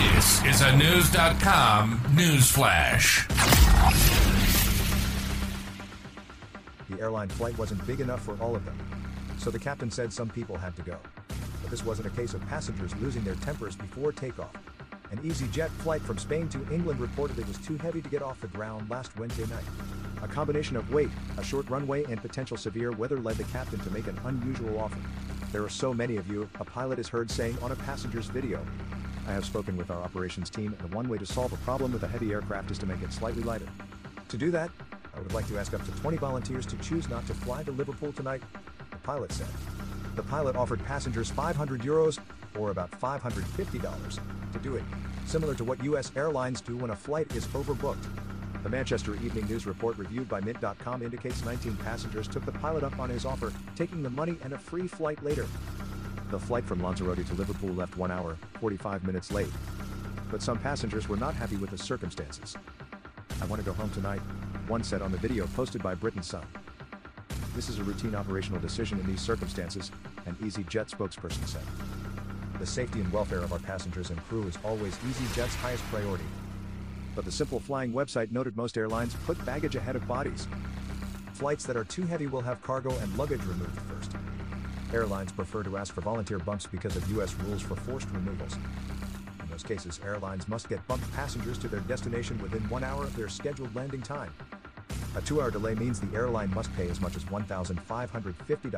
This is a Knewz.com news flash. The airline flight wasn't big enough for all of them. So the captain said some people had to go. But this wasn't a case of passengers losing their tempers before takeoff. An EasyJet flight from Spain to England reportedly was too heavy to get off the ground last Wednesday night. A combination of weight, a short runway, and potential severe weather led the captain to make an unusual offer. There are so many of you, a pilot is heard saying on a passenger's video. I have spoken with our operations team, and one way to solve a problem with a heavy aircraft is to make it slightly lighter. To do that, I would like to ask up to 20 volunteers to choose not to fly to Liverpool tonight, the pilot said. The pilot offered passengers 500 euros, or about $550, to do it, similar to what U.S. airlines do when a flight is overbooked. The Manchester Evening News report reviewed by Mint.com indicates 19 passengers took the pilot up on his offer, taking the money and a free flight later. The flight from Lanzarote to Liverpool left 1 hour, 45 minutes late. But some passengers were not happy with the circumstances. I want to go home tonight, one said on the video posted by Britain's Sun. This is a routine operational decision in these circumstances, an EasyJet spokesperson said. The safety and welfare of our passengers and crew is always EasyJet's highest priority. But the Simple Flying website noted most airlines put baggage ahead of bodies. Flights that are too heavy will have cargo and luggage removed first. Airlines prefer to ask for volunteer bumps because of U.S. rules for forced removals. In those cases, airlines must get bumped passengers to their destination within one hour of their scheduled landing time. A two hour delay means the airline must pay as much as $1,550.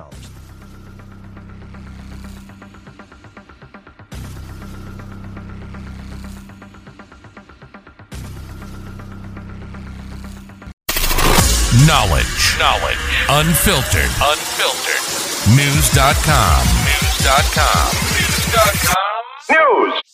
Knowledge. Knowledge. Unfiltered. Unfiltered. Knewz.com. Knewz.com. Knewz.com. News.